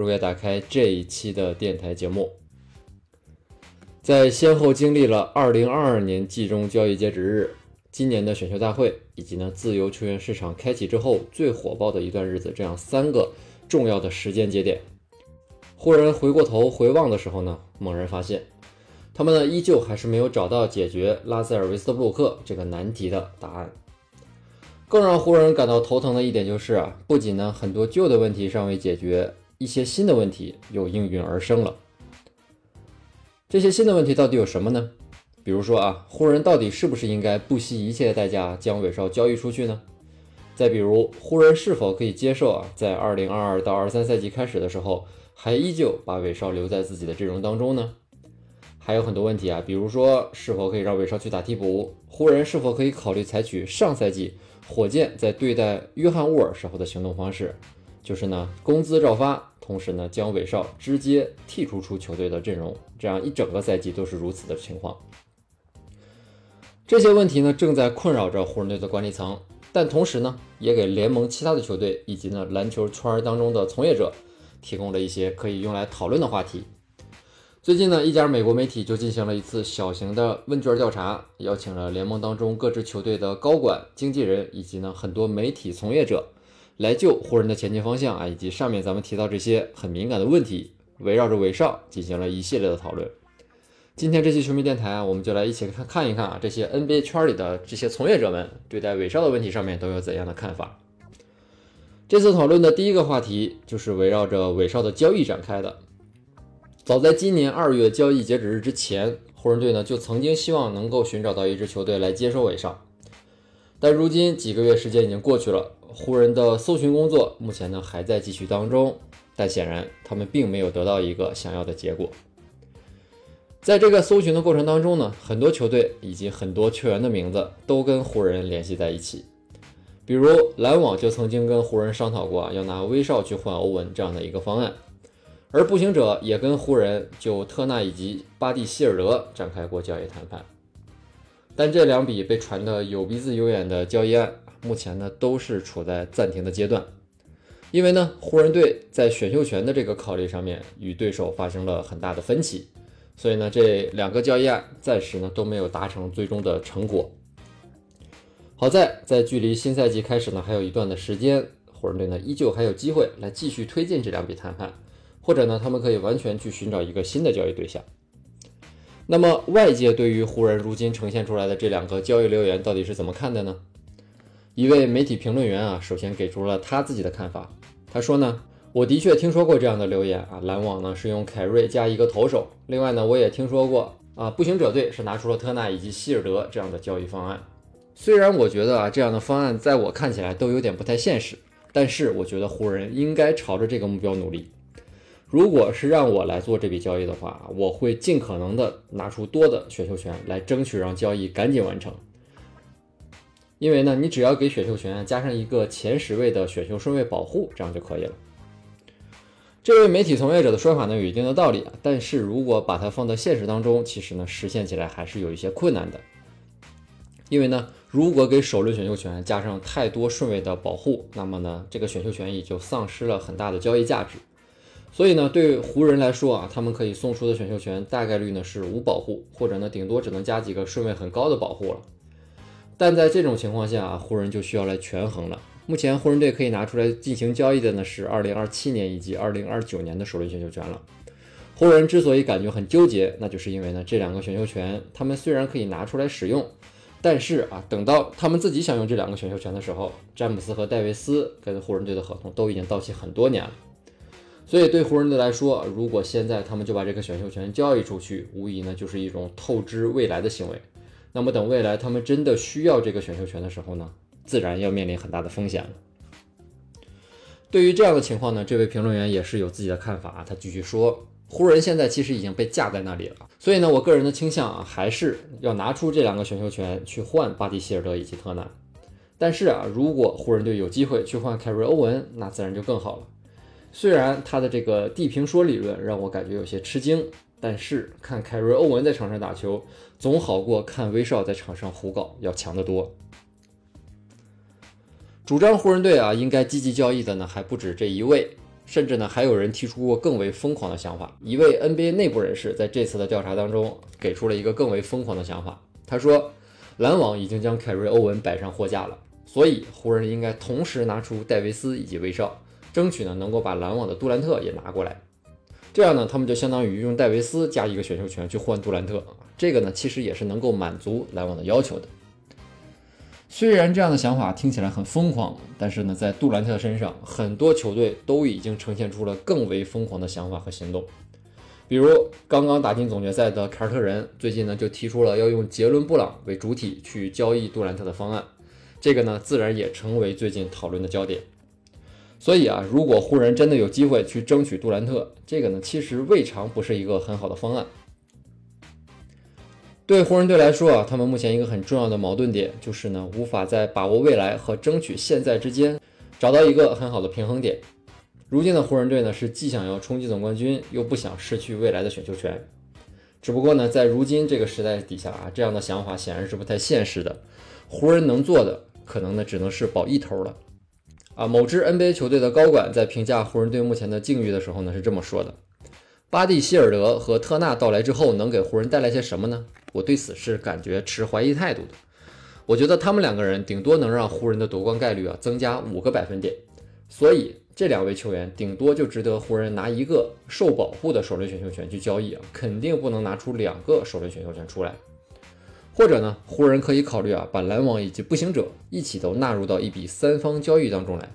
如约打开这一期的电台节目。在先后经历了二零二二年季中交易截止日、今年的选秀大会以及呢自由球员市场开启之后最火爆的一段日子这样三个重要的时间节点，湖人回过头回望的时候呢，猛然发现。他们呢，依旧还是没有找到解决拉塞尔·维斯特布鲁克这个难题的答案。更让湖人感到头疼的一点就是啊，不仅呢很多旧的问题尚未解决，一些新的问题又应运而生了。这些新的问题到底有什么呢？比如说啊，湖人到底是不是应该不惜一切代价将韦少交易出去呢？再比如，湖人是否可以接受啊，在2022到23赛季开始的时候，还依旧把韦少留在自己的阵容当中呢？还有很多问题啊，比如说是否可以让韦少去打替补？湖人是否可以考虑采取上赛季火箭在对待约翰沃尔时候的行动方式，就是呢工资照发，同时呢将韦少直接剔除出球队的阵容，这样一整个赛季都是如此的情况。这些问题呢正在困扰着湖人队的管理层，但同时呢也给联盟其他的球队以及呢篮球圈当中的从业者提供了一些可以用来讨论的话题。最近呢，一家美国媒体就进行了一次小型的问卷调查，邀请了联盟当中各支球队的高管、经纪人以及呢很多媒体从业者，来救湖人的前进方向啊，以及上面咱们提到这些很敏感的问题，围绕着韦少进行了一系列的讨论。今天这期球迷电台啊，我们就来一起看看一看啊，这些 NBA 圈里的这些从业者们对待韦少的问题上面都有怎样的看法。这次讨论的第一个话题就是围绕着韦少的交易展开的。早在今年二月交易截止日之前，湖人队呢就曾经希望能够寻找到一支球队来接收韦少，但如今几个月时间已经过去了，湖人的搜寻工作目前呢还在继续当中，但显然他们并没有得到一个想要的结果。在这个搜寻的过程当中呢，很多球队以及很多球员的名字都跟湖人联系在一起，比如篮网就曾经跟湖人商讨过啊要拿威少去换欧文这样的一个方案。而步行者也跟湖人就特纳以及巴蒂希尔德展开过交易谈判，但这两笔被传得有鼻子有眼的交易案，目前呢都是处在暂停的阶段，因为呢湖人队在选秀权的这个考虑上面与对手发生了很大的分歧，所以呢这两个交易案暂时呢都没有达成最终的成果。好在在距离新赛季开始呢还有一段的时间，湖人队呢依旧还有机会来继续推进这两笔谈判。或者呢，他们可以完全去寻找一个新的交易对象。那么，外界对于湖人如今呈现出来的这两个交易留言到底是怎么看的呢？一位媒体评论员啊，首先给出了他自己的看法。他说呢，我的确听说过这样的留言啊，篮网呢是用凯瑞加一个投手。另外呢，我也听说过啊，步行者队是拿出了特纳以及希尔德这样的交易方案。虽然我觉得啊，这样的方案在我看起来都有点不太现实，但是我觉得湖人应该朝着这个目标努力。如果是让我来做这笔交易的话，我会尽可能的拿出多的选秀权来争取让交易赶紧完成。因为呢，你只要给选秀权加上一个前十位的选秀顺位保护，这样就可以了。这位媒体从业者的说法呢有一定的道理啊，但是如果把它放到现实当中，其实呢实现起来还是有一些困难的。因为呢，如果给首轮选秀权加上太多顺位的保护，那么呢这个选秀权也就丧失了很大的交易价值。所以呢，对湖人来说啊，他们可以送出的选秀权大概率呢是无保护，或者呢顶多只能加几个顺位很高的保护了。但在这种情况下啊，湖人就需要来权衡了。目前湖人队可以拿出来进行交易的呢是2027年以及2029年的首轮选秀权了。湖人之所以感觉很纠结，那就是因为呢这两个选秀权他们虽然可以拿出来使用，但是啊等到他们自己想用这两个选秀权的时候，詹姆斯和戴维斯跟湖人队的合同都已经到期很多年了。所以对湖人队来说，如果现在他们就把这个选秀权交易出去，无疑呢就是一种透支未来的行为。那么等未来他们真的需要这个选秀权的时候呢，自然要面临很大的风险了。对于这样的情况呢，这位评论员也是有自己的看法啊。他继续说，湖人现在其实已经被架在那里了，所以呢，我个人的倾向啊，还是要拿出这两个选秀权去换巴蒂希尔德以及特纳。但是啊，如果湖人队有机会去换凯瑞欧文，那自然就更好了。虽然他的这个地平说理论让我感觉有些吃惊，但是看凯瑞欧文在场上打球，总好过看威少在场上胡搞要强得多。主张湖人队啊应该积极交易的呢还不止这一位，甚至呢还有人提出过更为疯狂的想法。一位 NBA 内部人士在这次的调查当中给出了一个更为疯狂的想法，他说篮网已经将凯瑞欧文摆上货架了，所以湖人应该同时拿出戴维斯以及威少，争取呢能够把篮网的杜兰特也拿过来。这样呢他们就相当于用戴维斯加一个选秀权去换杜兰特，这个呢其实也是能够满足篮网的要求的。虽然这样的想法听起来很疯狂，但是呢，在杜兰特身上，很多球队都已经呈现出了更为疯狂的想法和行动。比如刚刚打进总决赛的凯尔特人，最近呢就提出了要用杰伦布朗为主体去交易杜兰特的方案，这个呢自然也成为最近讨论的焦点。所以啊，如果湖人真的有机会去争取杜兰特，这个呢其实未尝不是一个很好的方案。对湖人队来说啊，他们目前一个很重要的矛盾点就是呢，无法在把握未来和争取现在之间找到一个很好的平衡点。如今的湖人队呢，是既想要冲击总冠军，又不想失去未来的选秀权。只不过呢，在如今这个时代底下啊，这样的想法显然是不太现实的。湖人能做的，可能呢，只能是保一头了。啊，某支 NBA 球队的高管在评价湖人队目前的境遇的时候呢，是这么说的。巴蒂希尔德和特纳到来之后，能给湖人带来些什么呢？我对此是感觉持怀疑态度的。我觉得他们两个人顶多能让湖人的夺冠概率啊增加五个百分点，所以这两位球员顶多就值得湖人拿一个受保护的首轮选秀权去交易啊，肯定不能拿出两个首轮选秀权出来。或者呢，湖人可以考虑啊，把篮网以及步行者一起都纳入到一笔三方交易当中来。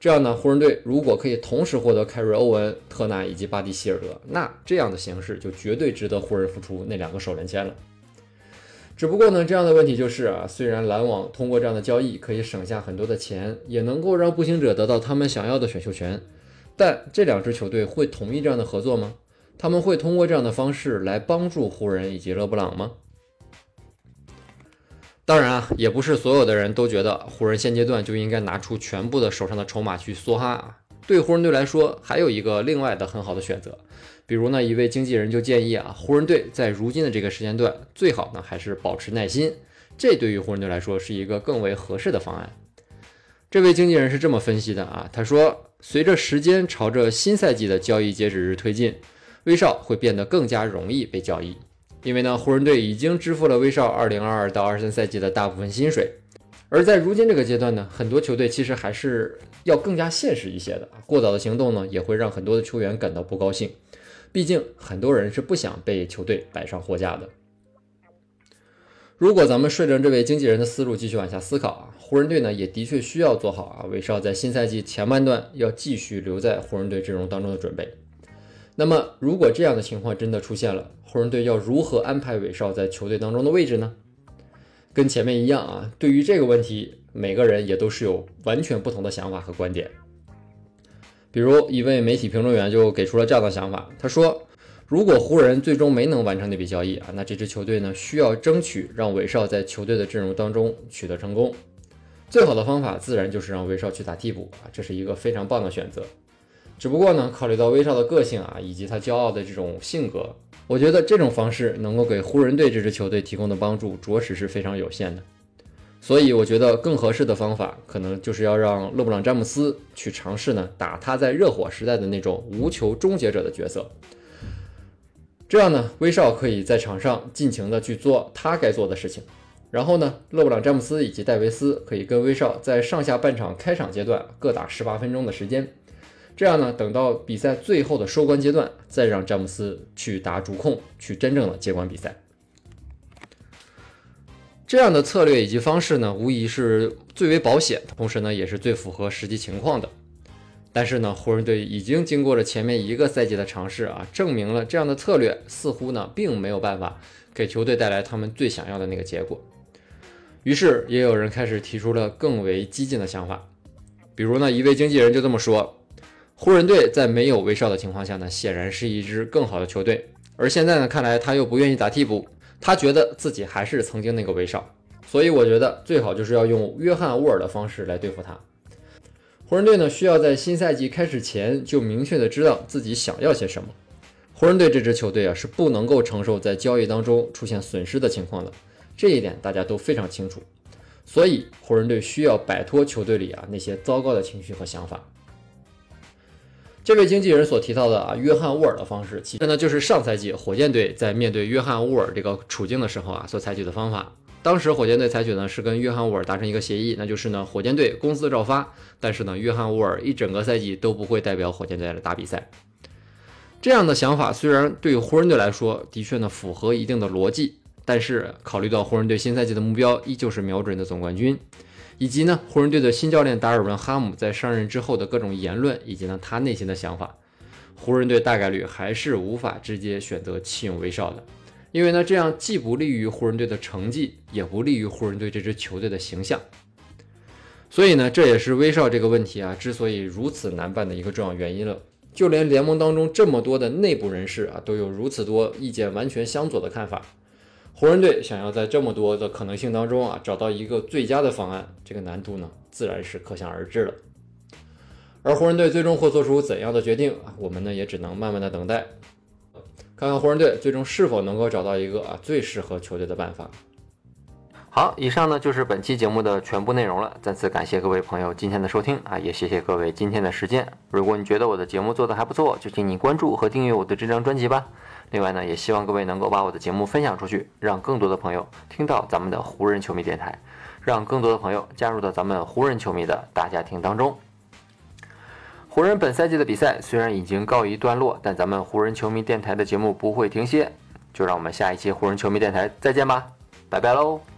这样呢，湖人队如果可以同时获得凯瑞欧文、特纳以及巴蒂希尔德，那这样的形式就绝对值得湖人付出那两个首轮签了。只不过呢，这样的问题就是啊，虽然篮网通过这样的交易可以省下很多的钱，也能够让步行者得到他们想要的选秀权，但这两支球队会同意这样的合作吗？他们会通过这样的方式来帮助湖人以及勒布朗吗？当然啊，也不是所有的人都觉得湖人现阶段就应该拿出全部的手上的筹码去梭哈啊。对湖人队来说，还有一个另外的很好的选择，比如呢，一位经纪人就建议啊，湖人队在如今的这个时间段，最好呢还是保持耐心，这对于湖人队来说是一个更为合适的方案。这位经纪人是这么分析的啊，他说，随着时间朝着新赛季的交易截止日推进，威少会变得更加容易被交易。因为呢，湖人队已经支付了威少二零二二到二三赛季的大部分薪水，而在如今这个阶段呢，很多球队其实还是要更加现实一些的。过早的行动呢，也会让很多的球员感到不高兴。毕竟很多人是不想被球队摆上货架的。如果咱们顺着这位经纪人的思路继续往下思考啊，湖人队呢也的确需要做好啊，威少在新赛季前半段要继续留在湖人队阵容当中的准备。那么，如果这样的情况真的出现了，湖人队要如何安排韦少在球队当中的位置呢？跟前面一样啊，对于这个问题，每个人也都是有完全不同的想法和观点。比如一位媒体评论员就给出了这样的想法，他说：“如果湖人最终没能完成那笔交易啊，那这支球队呢需要争取让韦少在球队的阵容当中取得成功。最好的方法自然就是让韦少去打替补啊，这是一个非常棒的选择。只不过呢，考虑到威少的个性啊，以及他骄傲的这种性格。”我觉得这种方式能够给湖人队这支球队提供的帮助，着实是非常有限的。所以，我觉得更合适的方法，可能就是要让勒布朗·詹姆斯去尝试呢，打他在热火时代的那种无球终结者的角色。这样呢，威少可以在场上尽情的去做他该做的事情。然后呢，勒布朗·詹姆斯以及戴维斯可以跟威少在上下半场开场阶段各打十八分钟的时间。这样呢，等到比赛最后的收官阶段，再让詹姆斯去打主控，去真正的接管比赛。这样的策略以及方式呢，无疑是最为保险，同时呢，也是最符合实际情况的。但是呢，湖人队已经经过了前面一个赛季的尝试啊，证明了这样的策略似乎呢，并没有办法给球队带来他们最想要的那个结果。于是，也有人开始提出了更为激进的想法。比如呢，一位经纪人就这么说：湖人队在没有威少的情况下呢，显然是一支更好的球队。而现在呢，看来他又不愿意打替补，他觉得自己还是曾经那个威少。所以我觉得最好就是要用约翰沃尔的方式来对付他。湖人队呢，需要在新赛季开始前就明确的知道自己想要些什么。湖人队这支球队啊，是不能够承受在交易当中出现损失的情况的，这一点大家都非常清楚。所以湖人队需要摆脱球队里啊那些糟糕的情绪和想法。这位经纪人所提到的啊，约翰沃尔的方式，其实呢就是上赛季火箭队在面对约翰沃尔这个处境的时候啊所采取的方法。当时火箭队采取呢是跟约翰沃尔达成一个协议，那就是呢火箭队工资照发，但是呢约翰沃尔一整个赛季都不会代表火箭队来打比赛。这样的想法虽然对湖人队来说的确呢符合一定的逻辑，但是考虑到湖人队新赛季的目标依旧是瞄准的总冠军，以及呢湖人队的新教练达尔文哈姆在上任之后的各种言论，以及呢他内心的想法，湖人队大概率还是无法直接选择弃用威少的，因为呢这样既不利于湖人队的成绩，也不利于湖人队这支球队的形象。所以呢这也是威少这个问题啊之所以如此难办的一个重要原因了。就连联盟当中这么多的内部人士啊，都有如此多意见完全相左的看法。湖人队想要在这么多的可能性当中啊，找到一个最佳的方案，这个难度呢，自然是可想而知了。而湖人队最终会做出怎样的决定啊，我们呢也只能慢慢的等待，看看湖人队最终是否能够找到一个啊最适合球队的办法。好，以上呢就是本期节目的全部内容了。再次感谢各位朋友今天的收听啊，也谢谢各位今天的时间。如果你觉得我的节目做得还不错，就请你关注和订阅我的这张专辑吧。另外呢，也希望各位能够把我的节目分享出去，让更多的朋友听到咱们的湖人球迷电台，让更多的朋友加入到咱们湖人球迷的大家庭当中。湖人本赛季的比赛虽然已经告一段落，但咱们湖人球迷电台的节目不会停歇。就让我们下一期湖人球迷电台再见吧，拜拜喽。